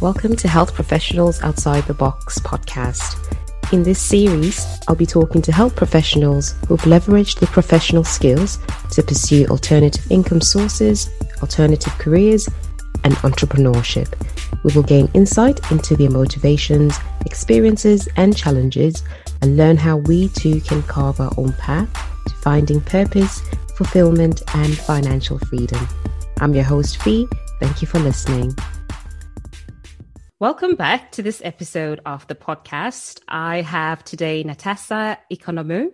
Welcome to Health Professionals Outside the Box podcast. In this series, I'll be talking to health professionals who've leveraged their professional skills to pursue alternative income sources, alternative careers, and entrepreneurship. We will gain insight into their motivations, experiences, and challenges, and learn how we too can carve our own path to finding purpose, fulfillment, and financial freedom. I'm your host, Fee. Thank you for listening. Welcome back to this episode of the podcast. I have today Natasha Ikonomou.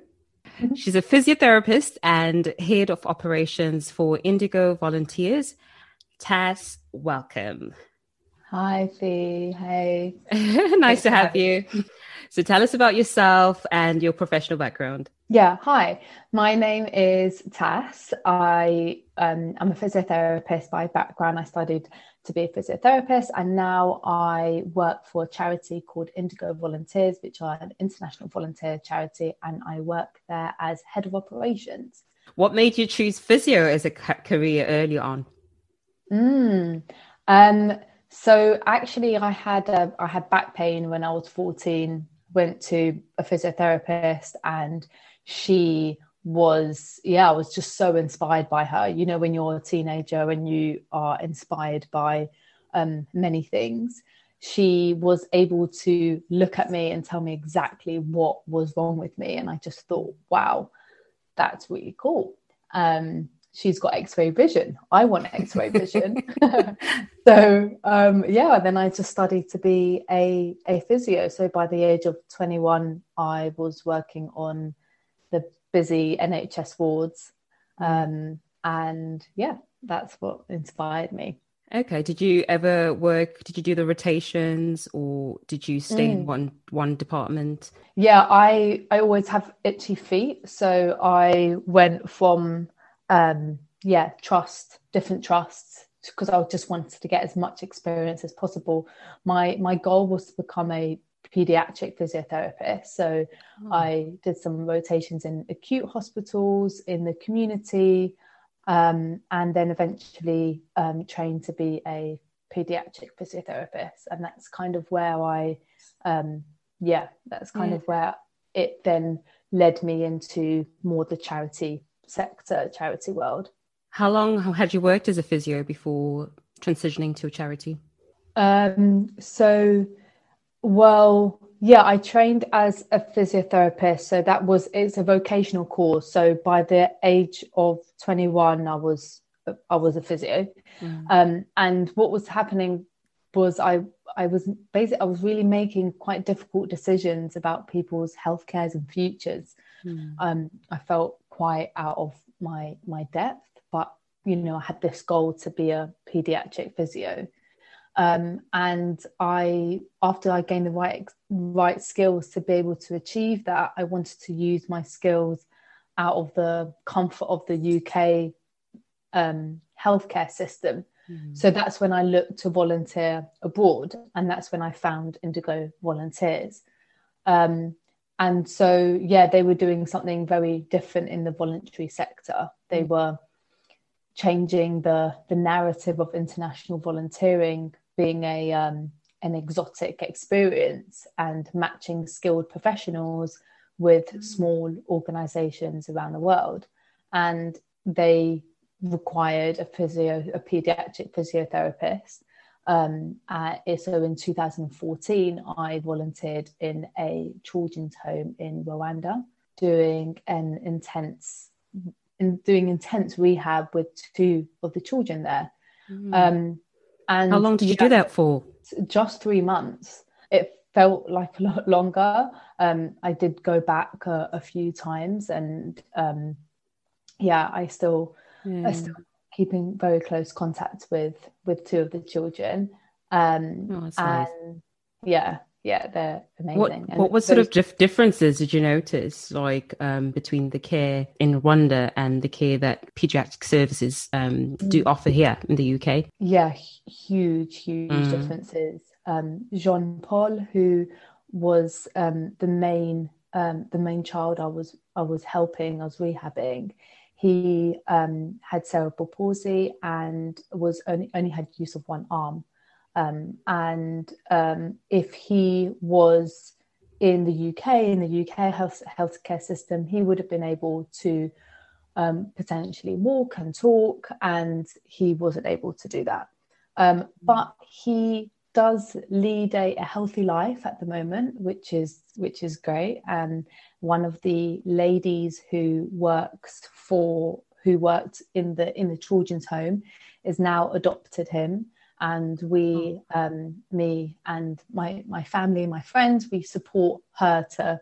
Mm-hmm. She's a physiotherapist and head of operations for Indigo Volunteers. Tass, welcome. Hi, Fee. Hey. nice to have you. So tell us about yourself and your professional background. Yeah, hi. My name is Tass. I um, I'm a physiotherapist by background. I studied to be a physiotherapist, and now I work for a charity called Indigo Volunteers, which are an international volunteer charity, and I work there as head of operations. What made you choose physio as a career early on? Mm, um, so actually, I had a, I had back pain when I was fourteen. Went to a physiotherapist, and she was yeah i was just so inspired by her. You know when you're a teenager and you are inspired by um, many things she was able to look at me and tell me exactly what was wrong with me. And i just thought wow that's really cool. Um, she's got x-ray vision i want x-ray vision so um, yeah then i just studied to be a, a physio so by the age of 21 i was working on the busy NHS wards. Um, and yeah, that's what inspired me. Okay. Did you ever work? Did you do the rotations, or did you stay mm. in one one department? Yeah, I I always have itchy feet, so I went from um, yeah trust different trusts because I just wanted to get as much experience as possible. My my goal was to become a pediatric physiotherapist. So oh. I did some rotations in acute hospitals, in the community, um, and then eventually um, trained to be a pediatric physiotherapist. And that's kind of where I, um, yeah, that's kind yeah. of where it then led me into more the charity sector, charity world. How long had you worked as a physio before transitioning to a charity? Um, so well, yeah, I trained as a physiotherapist. So that was it's a vocational course. So by the age of 21, I was I was a physio. Mm. Um, and what was happening was I I was basically I was really making quite difficult decisions about people's health cares and futures. Mm. Um, I felt quite out of my my depth, but you know I had this goal to be a pediatric physio. Um, and I, after I gained the right right skills to be able to achieve that, I wanted to use my skills out of the comfort of the UK um, healthcare system. Mm-hmm. So that's when I looked to volunteer abroad, and that's when I found Indigo Volunteers. Um, and so, yeah, they were doing something very different in the voluntary sector. They mm-hmm. were changing the the narrative of international volunteering being a um, an exotic experience and matching skilled professionals with mm. small organizations around the world and they required a physio a pediatric physiotherapist um, uh, so in 2014 i volunteered in a children's home in rwanda doing an intense in doing intense rehab with two of the children there mm. um, and how long did you do that for? Just three months. It felt like a lot longer. Um, I did go back a, a few times, and um, yeah, I still, yeah. I still keeping very close contact with with two of the children. Um, oh, and nice. yeah, yeah, they're amazing. What, what, what sort of dif- differences did you notice, like um, between the care in Rwanda and the care that pediatric services um, do mm. offer here in the UK? Yeah, huge, huge mm. differences. Um, Jean Paul, who was um, the main um, the main child I was I was helping, I was rehabbing. He um, had cerebral palsy and was only only had use of one arm. Um, and um, if he was in the UK, in the UK health healthcare system, he would have been able to um, potentially walk and talk, and he wasn't able to do that. Um, but he does lead a, a, healthy life at the moment, which is which is great. And one of the ladies who works for who worked in the in the children's home is now adopted him and we oh. um, me and my my family my friends we support her to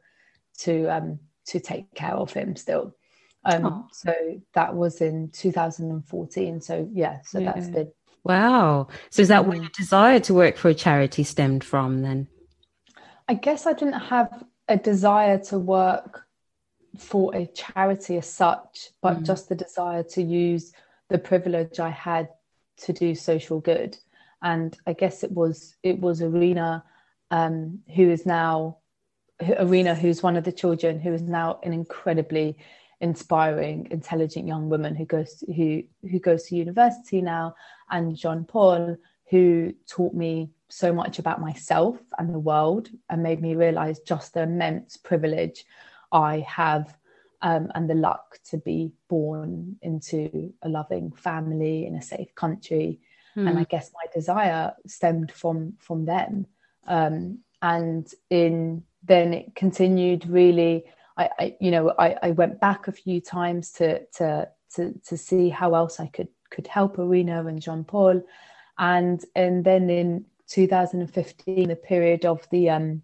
to um, to take care of him still um, oh. so that was in 2014 so yeah so yeah. that's been wow. So is that where your desire to work for a charity stemmed from then? I guess i didn't have a desire to work for a charity as such but mm. just the desire to use the privilege i had to do social good. And I guess it was it was Arena um, who is now Arena, who's one of the children, who is now an incredibly inspiring, intelligent young woman who goes to, who who goes to university now, and Jean Paul, who taught me so much about myself and the world, and made me realize just the immense privilege I have. Um, and the luck to be born into a loving family in a safe country mm. and I hmm. guess my desire stemmed from from them. Um, and in then it continued really. I, I you know I, I went back a few times to to to to see how else I could could help Arena and Jean Paul, and and then in 2015 the period of the um,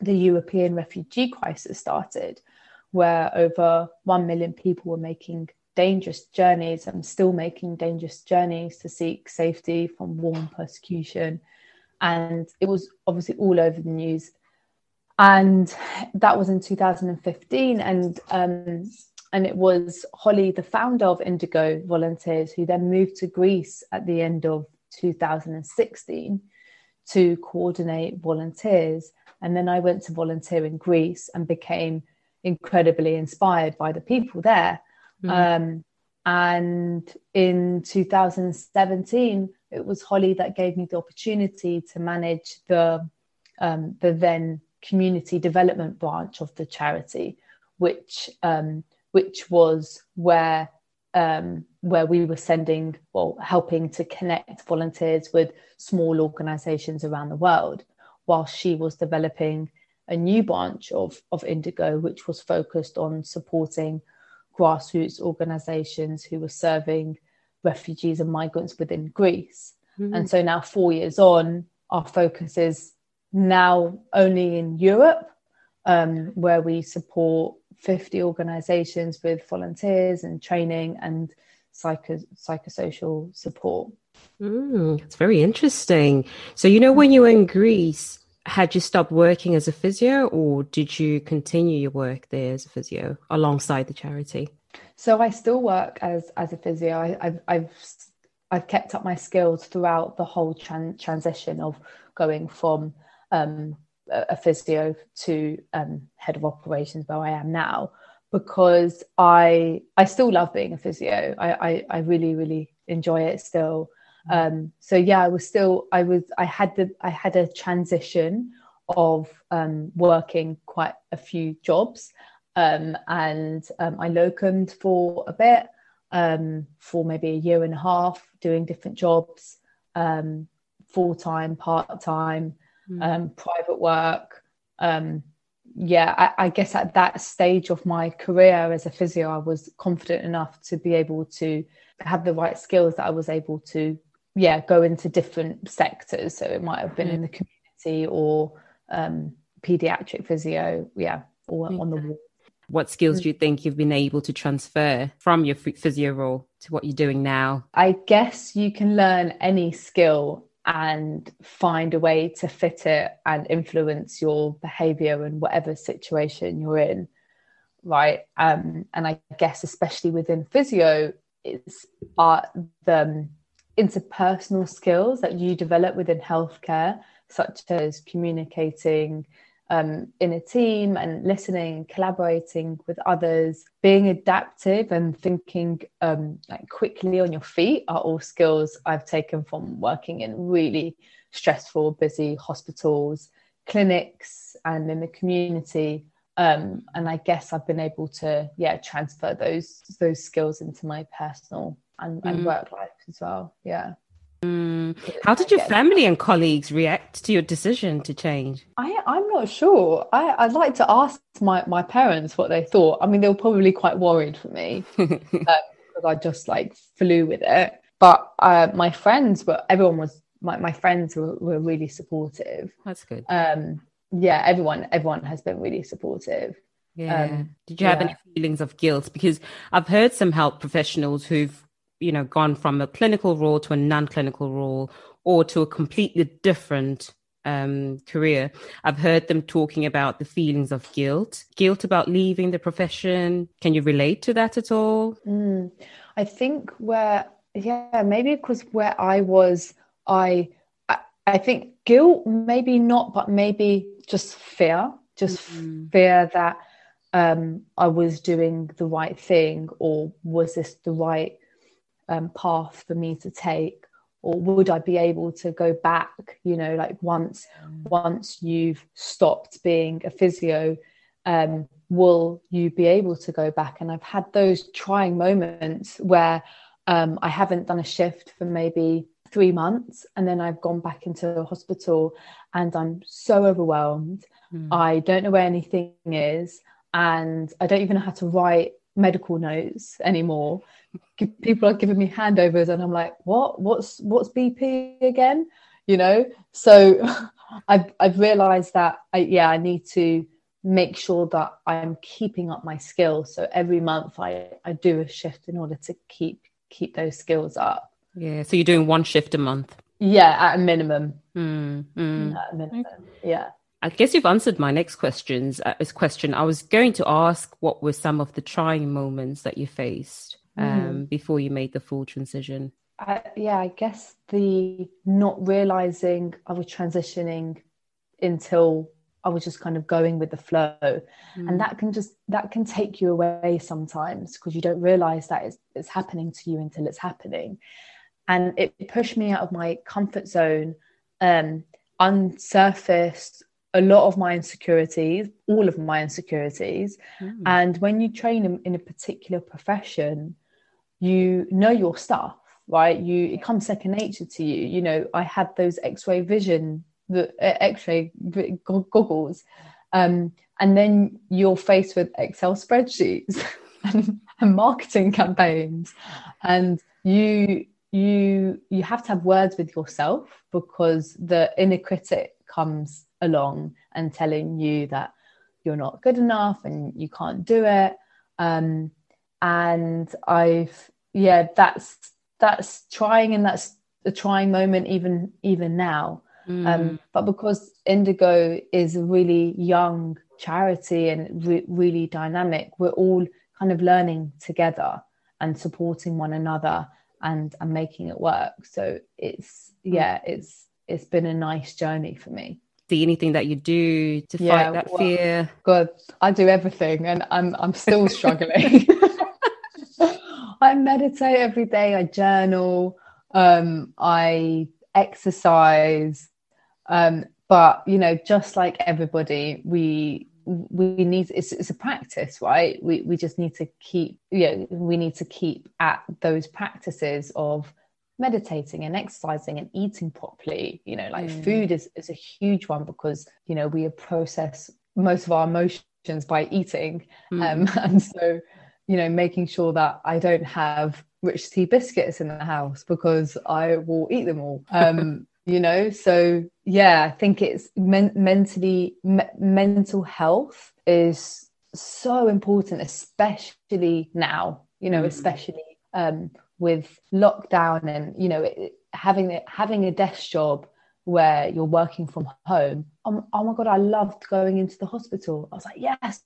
the European refugee crisis started, where over one million people were making dangerous journeys. I'm still making dangerous journeys to seek safety from war and persecution. And it was obviously all over the news. And that was in 2015. And um, and it was Holly, the founder of Indigo Volunteers, who then moved to Greece at the end of 2016 to coordinate volunteers. And then I went to volunteer in Greece and became incredibly inspired by the people there Mm. Um, and in 2017, it was Holly that gave me the opportunity to manage the um, the then community development branch of the charity, which um, which was where um, where we were sending well helping to connect volunteers with small organisations around the world, while she was developing a new branch of of Indigo, which was focused on supporting grassroots organizations who were serving refugees and migrants within Greece. Mm-hmm. And so now, four years on, our focus is now only in Europe, um, where we support 50 organizations with volunteers and training and psycho- psychosocial support. Mm, it's very interesting. So, you know, when you were in Greece, had you stopped working as a physio or did you continue your work there as a physio alongside the charity? So I still work as as a physio. I, have I've I've kept up my skills throughout the whole tran- transition of going from um, a physio to um, head of operations where I am now because I I still love being a physio. I I, I really really enjoy it still. Um, so yeah, I was still I was I had the I had a transition of um, working quite a few jobs, um, and um, I locumed for a bit um, for maybe a year and a half, doing different jobs, um, full time, part time, mm. private work. Um, yeah, I, I guess at that stage of my career as a physio, I was confident enough to be able to have the right skills that I was able to yeah go into different sectors so it might have been mm. in the community or um, pediatric physio yeah or on the wall what skills mm. do you think you've been able to transfer from your physio role to what you're doing now i guess you can learn any skill and find a way to fit it and influence your behavior in whatever situation you're in right? Um, and i guess especially within physio it's uh, the interpersonal skills that you develop within healthcare, such as communicating um, in a team and listening, collaborating with others, being adaptive and thinking um, like quickly on your feet are all skills I've taken from working in really stressful, busy hospitals, clinics, and in the community. Um, and I guess I've been able to, yeah, transfer those those skills into my personal and, and mm. work life as well. Yeah. Mm. How did your family and colleagues react to your decision to change? I, I'm not sure. I, I'd like to ask my, my parents what they thought. I mean, they were probably quite worried for me because um, I just like flew with it. But uh, my friends were, everyone was, my, my friends were, were really supportive. That's good. Um, yeah, everyone, everyone has been really supportive. Yeah. Um, Did you have any feelings of guilt? Because I've heard some health professionals who've you know gone from a clinical role to a non-clinical role or to a completely different um, career. I've heard them talking about the feelings of guilt. Guilt about leaving the profession. Can you relate to that at all? Mm, i think where yeah maybe because where i was I, I i think guilt maybe not but maybe just fear just mm-hmm. fear that um, I was doing the right thing, or was this the right um, path for me to take? Or would i be able to go back you know like once once you've stopped being a physio um, will you be able to go back? And i've had those trying moments where um, i haven't done a shift for maybe three months and then i've gone back into a hospital and i'm so overwhelmed. Mm. i don't know where anything is and i don't even know how to write medical notes anymore. People are giving me handovers and i'm like what? What's what's bp again? You know? So i've i've realized that I, yeah i need to make sure that i'm keeping up my skills. So every month i i do a shift in order to keep keep those skills up. Yeah so you're doing one shift a month? Yeah at a minimum. Mm, mm. At a minimum. Okay. yeah I guess you've answered my next questions. Uh, this question, I was going to ask, what were some of the trying moments that you faced um, mm. before you made the full transition? I, yeah, I guess the not realizing I was transitioning until I was just kind of going with the flow, mm. and that can just that can take you away sometimes because you don't realize that it's, it's happening to you until it's happening, and it pushed me out of my comfort zone, um, unsurfaced a lot of my insecurities, all of my insecurities. Mm. And when you train in, in, a particular profession, you know your stuff, right? You it comes second nature to you. You know, I had those X-ray vision, the uh, X-ray goggles, um, and then you're faced with Excel spreadsheets and, and marketing campaigns, and you you you have to have words with yourself because the inner critic comes along and telling you that you're not good enough and you can't do it. Um, and i've yeah that's that's trying and that's a trying moment even even now. Mm. um, but because indigo is a really young charity and re- really dynamic we're all kind of learning together and supporting one another and and making it work. So it's yeah it's it's been a nice journey for me see anything that you do to yeah, fight that well, fear? God, I do everything and I'm I'm still struggling. I meditate every day, I journal, um, I exercise. Um, but you know, just like everybody, we we need it's, it's a practice right we we just need to keep you know we need to keep at those practices of meditating and exercising and eating properly you know like mm. food is, is a huge one because you know we process most of our emotions by eating mm. um, and so you know making sure that i don't have rich tea biscuits in the house because i will eat them all um, you know so yeah i think it's men- mentally me- mental health is so important especially now you know mm. especially um, with lockdown and you know it, having having a desk job where you're working from home oh, oh, my god i loved going into the hospital i was like yes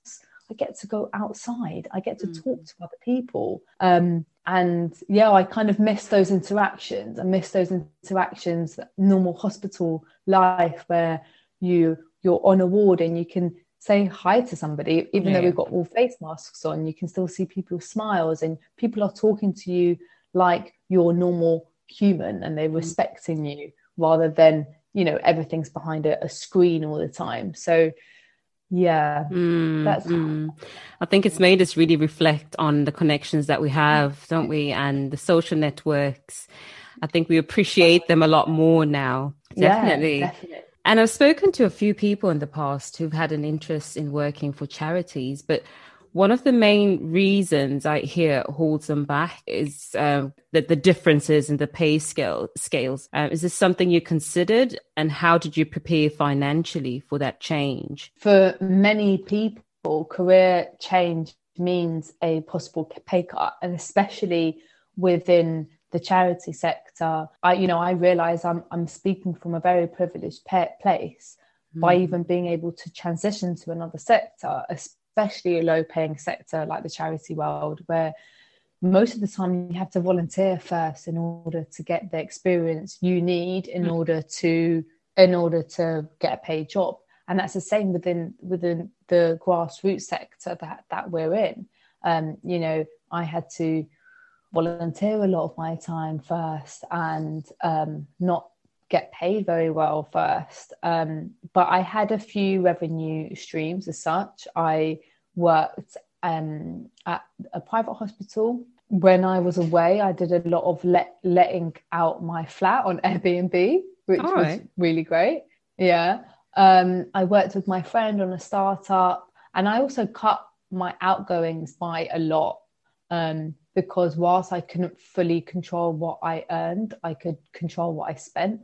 i get to go outside i get to mm. talk to other people um, and yeah i kind of miss those interactions i miss those interactions that normal hospital life where you you're on a ward and you can say hi to somebody even yeah. though we've got all face masks on you can still see people's smiles and people are talking to you like you're normal human and they're mm. respecting you rather than you know everything's behind a, a screen all the time so yeah mm, that's mm. i think it's made us really reflect on the connections that we have don't we and the social networks i think we appreciate them a lot more now definitely, yeah, definitely. and i've spoken to a few people in the past who've had an interest in working for charities but one of the main reasons I hear holds them back is uh, that the differences in the pay scale scales. Uh, is this something you considered, and how did you prepare financially for that change? For many people, career change means a possible pay cut, and especially within the charity sector. I, you know, I realize I'm I'm speaking from a very privileged place mm. by hmm. even being able to transition to another sector, especially a low paying sector like the charity world, where most of the time you have to volunteer first in order to get the experience you need in mm. order to in order to get a paid job and that's the same within within the grassroots sector that that we're in um, you know i had to volunteer a lot of my time first and um, not get paid very well first. Um, but I had a few revenue streams as such. I worked um, at a private hospital. When I was away, I did a lot of let, letting out my flat on Airbnb, which All was right. really great. Yeah. Um, I worked with my friend on a startup and I also cut my outgoings by a lot um, because whilst I couldn't fully control what I earned, I could control what I spent.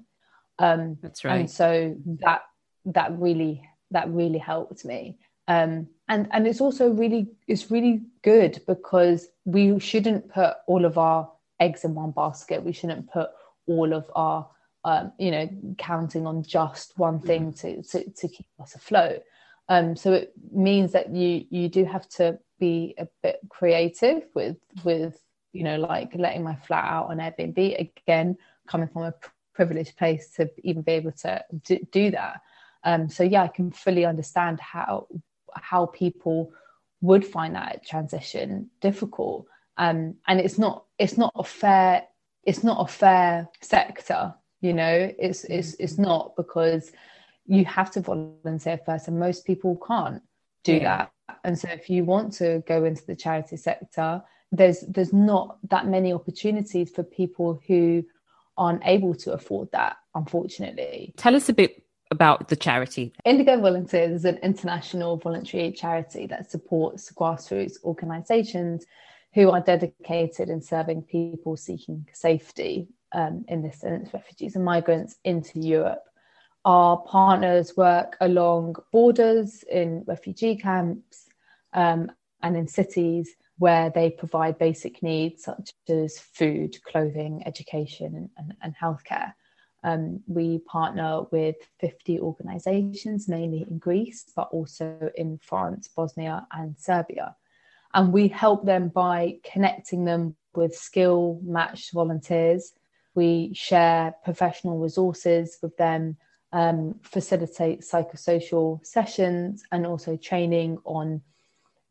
Um, That's right. And so that that really that really helped me. Um, and and it's also really it's really good because we shouldn't put all of our eggs in one basket. We shouldn't put all of our um, you know counting on just one thing to to, to keep us afloat. Um, so it means that you you do have to be a bit creative with with you know like letting my flat out on Airbnb again coming from a privileged place to even be able to do, do that. Um, so yeah, I can fully understand how how people would find that transition difficult. Um, and it's not it's not a fair it's not a fair sector. You know, it's it's it's mm-hmm. not because you have to volunteer first, and most people can't do yeah. that. And so, if you want to go into the charity sector, there's there's not that many opportunities for people who aren't able to afford that, unfortunately. Tell us a bit about the charity. Indigo Volunteers is an international voluntary charity that supports grassroots organisations who are dedicated in serving people seeking safety um, in this sense, refugees and migrants into Europe. Our partners work along borders in refugee camps um, and in cities where they provide basic needs such as food, clothing, education, and, and, healthcare. Um, we partner with 50 organizations, mainly in Greece, but also in France, Bosnia, and Serbia. And we help them by connecting them with skill matched volunteers. We share professional resources with them, um, facilitate psychosocial sessions, and also training on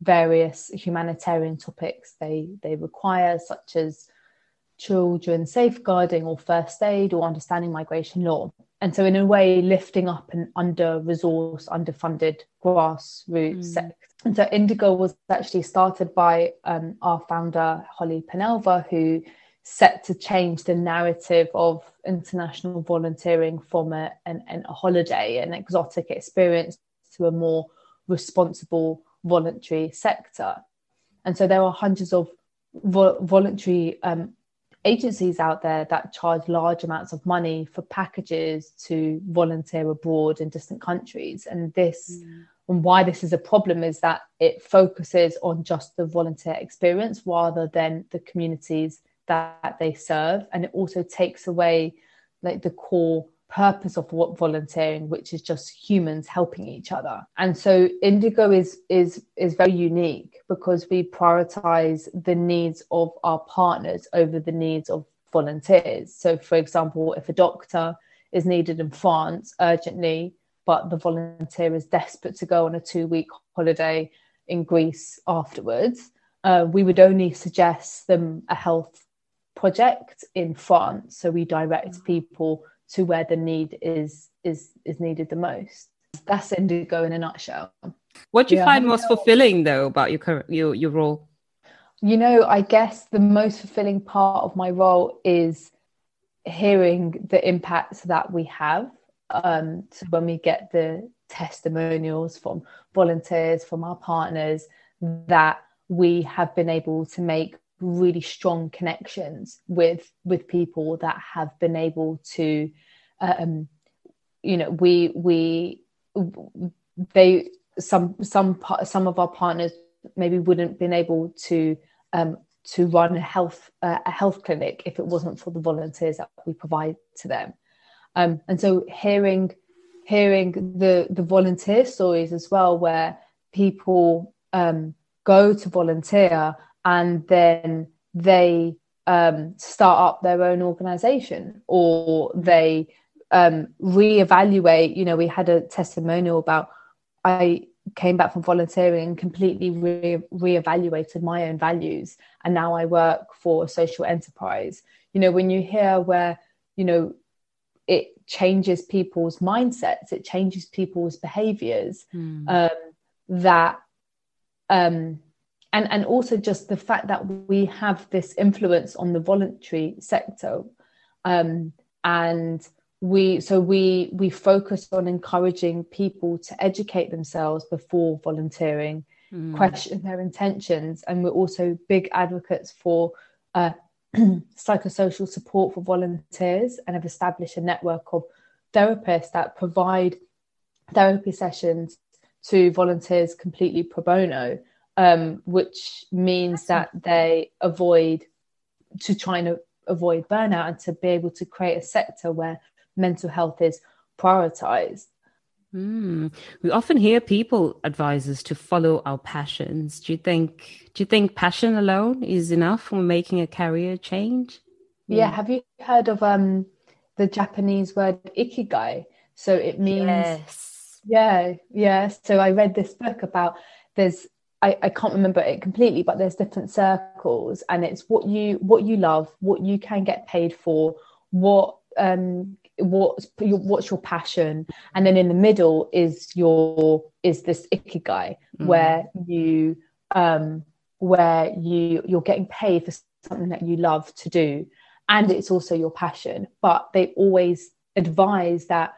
various humanitarian topics they they require, such as children safeguarding or first aid or understanding migration law. And so, in a way, lifting up an under resourced, underfunded grassroots mm. sector. And so, Indigo was actually started by um, our founder, Holly Penalver, who set to change the narrative of international volunteering from a, an, an, a holiday, an exotic experience, to a more responsible voluntary sector. And so there are hundreds of vo- voluntary um, agencies out there that charge large amounts of money for packages to volunteer abroad in distant countries. And this, mm. and why this is a problem, is that it focuses on just the volunteer experience rather than the communities that they serve. And it also takes away like the core purpose of what volunteering which is just humans helping each other. And so indigo is is is very unique because we prioritize the needs of our partners over the needs of volunteers. So for example if a doctor is needed in france urgently but the volunteer is desperate to go on a two week holiday in greece afterwards uh, we would only suggest them a health project in france. So we direct mm. people to where the need is is is needed the most. That's Indigo in a nutshell. What do you yeah. find most fulfilling though about your current your your role? You know, I guess the most fulfilling part of my role is hearing the impacts that we have. Um, so when we get the testimonials from volunteers, from our partners, that we have been able to make really strong connections with with people that have been able to um you know we we they some some some of our partners maybe wouldn't been able to um to run a health uh, a health clinic if it wasn't for the volunteers that we provide to them. Um and so hearing hearing the the volunteer stories as well where people um go to volunteer and then they um, start up their own organization or they um, reevaluate. You know, we had a testimonial about I came back from volunteering and completely re- reevaluated my own values, and now I work for a social enterprise. You know, when you hear where you know it changes people's mindsets, it changes people's behaviors. Mm. Um, that um, and and also just the fact that we have this influence on the voluntary sector um, and we so we we focus on encouraging people to educate themselves before volunteering mm. question their intentions and we're also big advocates for uh, psychosocial support for volunteers and have established a network of therapists that provide therapy sessions to volunteers completely pro bono um, which means that they avoid to try and avoid burnout and to be able to create a sector where mental health is prioritized. Mm. We often hear people advise us to follow our passions. Do you think? Do you think passion alone is enough for making a career change? Yeah. yeah. Have you heard of um the Japanese word ikigai? So it means yes. yeah, yeah. So I read this book about there's I, I can't remember it completely, but there's different circles, and it's what you what you love, what you can get paid for, what um what's your, what's your passion, and then in the middle is your is this ikigai mm. where you um where you you're getting paid for something that you love to do, and it's also your passion. But they always advise that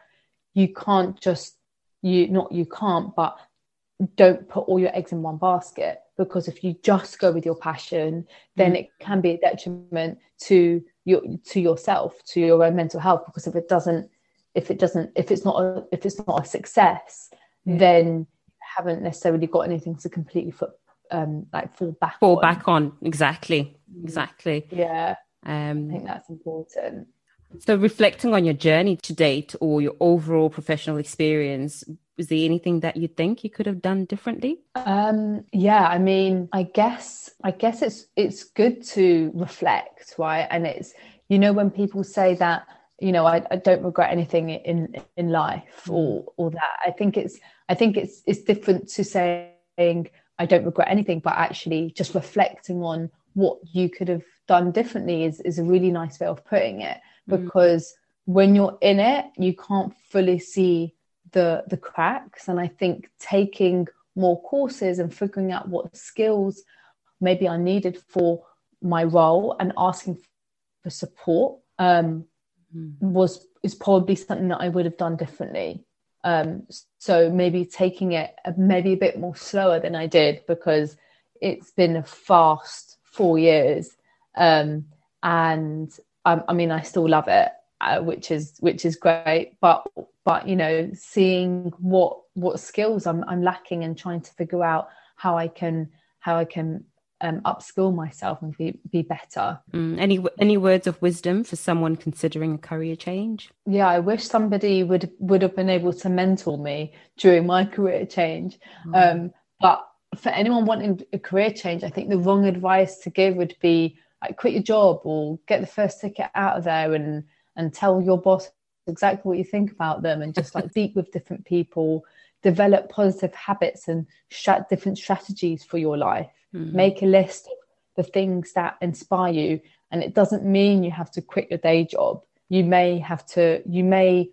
you can't just you not you can't, but don't put all your eggs in one basket because if you just go with your passion then mm. it can be a detriment to your to yourself to your own mental health because if it doesn't if it doesn't if it's not a, if it's not a success mm. then you haven't necessarily got anything to completely foot um like fall back fall on. back on exactly mm. exactly yeah um i think that's important so reflecting on your journey to date or your overall professional experience was there anything that you think you could have done differently um yeah i mean i guess i guess it's it's good to reflect right and it's you know when people say that you know I, I don't regret anything in in life mm. or or that i think it's i think it's it's different to saying i don't regret anything but actually just reflecting on what you could have done differently is is a really nice way of putting it. Because mm. when you're in it you can't fully see the the cracks and i think taking more courses and figuring out what skills maybe are needed for my role and asking for support um, mm. was is probably something that I would have done differently. Um, so maybe taking it maybe a bit more slower than I did because it's been a fast four years, um, and I, I mean I still love it, uh, which is which is great. But but you know seeing what what skills I'm, I'm lacking and trying to figure out how I can how I can um, upskill myself and be be better. Mm, any any words of wisdom for someone considering a career change? Yeah, I wish somebody would would have been able to mentor me during my career change. Mm. Um, but for anyone wanting a career change, I think the wrong advice to give would be like quit your job or get the first ticket out of there and and tell your boss exactly what you think about them and just like speak with different people develop positive habits and strat- different strategies for your life. Mm-hmm. make a list of the things that inspire you and it doesn't mean you have to quit your day job. You may have to you may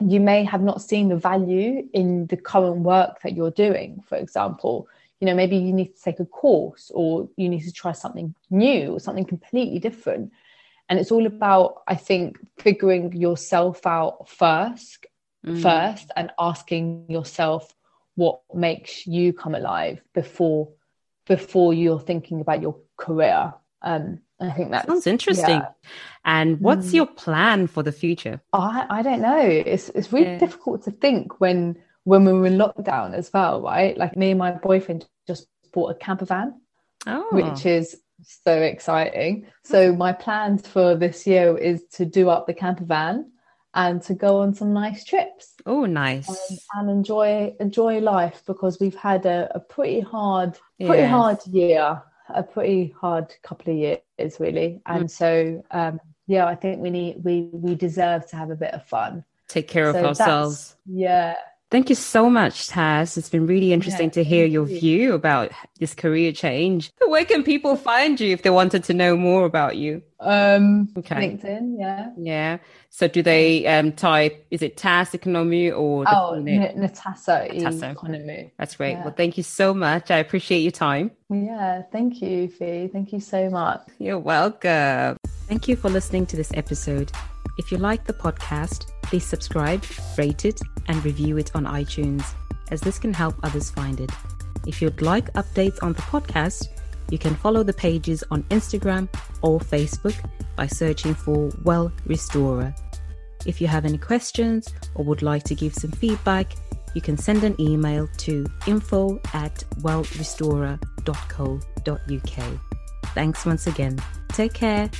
you may have not seen the value in the current work that you're doing for example you know maybe you need to take a course or you need to try something new or something completely different and it's all about i think figuring yourself out first mm. first and asking yourself what makes you come alive before before you're thinking about your career um I think that sounds interesting. Yeah. And what's mm. your plan for the future? I, I don't know. It's it's really yeah. difficult to think when when we were in lockdown as well, right? Like me and my boyfriend just bought a camper van, oh. which is so exciting. So my plans for this year is to do up the camper van and to go on some nice trips. Oh, nice! And, and, enjoy enjoy life because we've had a, a pretty hard, pretty yes. hard year, a pretty hard couple of years, really. And mm. so, um, yeah, I think we need we we deserve to have a bit of fun. Take care so of ourselves. Yeah, Thank you so much, Taz. It's been really interesting yeah, to hear your you. view about this career change. Where can people find you if they wanted to know more about you? Um, okay. LinkedIn, yeah. Yeah. So do they um, type, is it Taz Ikonomou or? Oh, N- Natasa, Ikonomou. That's great. Yeah. Well, thank you so much. I appreciate your time. Yeah. Thank you, Fee. Thank you so much. You're welcome. Thank you for listening to this episode. If you like the podcast, please subscribe, rate it, and review it on iTunes, as this can help others find it. If you'd like updates on the podcast, you can follow the pages on Instagram or Facebook by searching for Well Restorer. If you have any questions or would like to give some feedback, you can send an email to info at wellrestorer.co.uk. Thanks once again. Take care.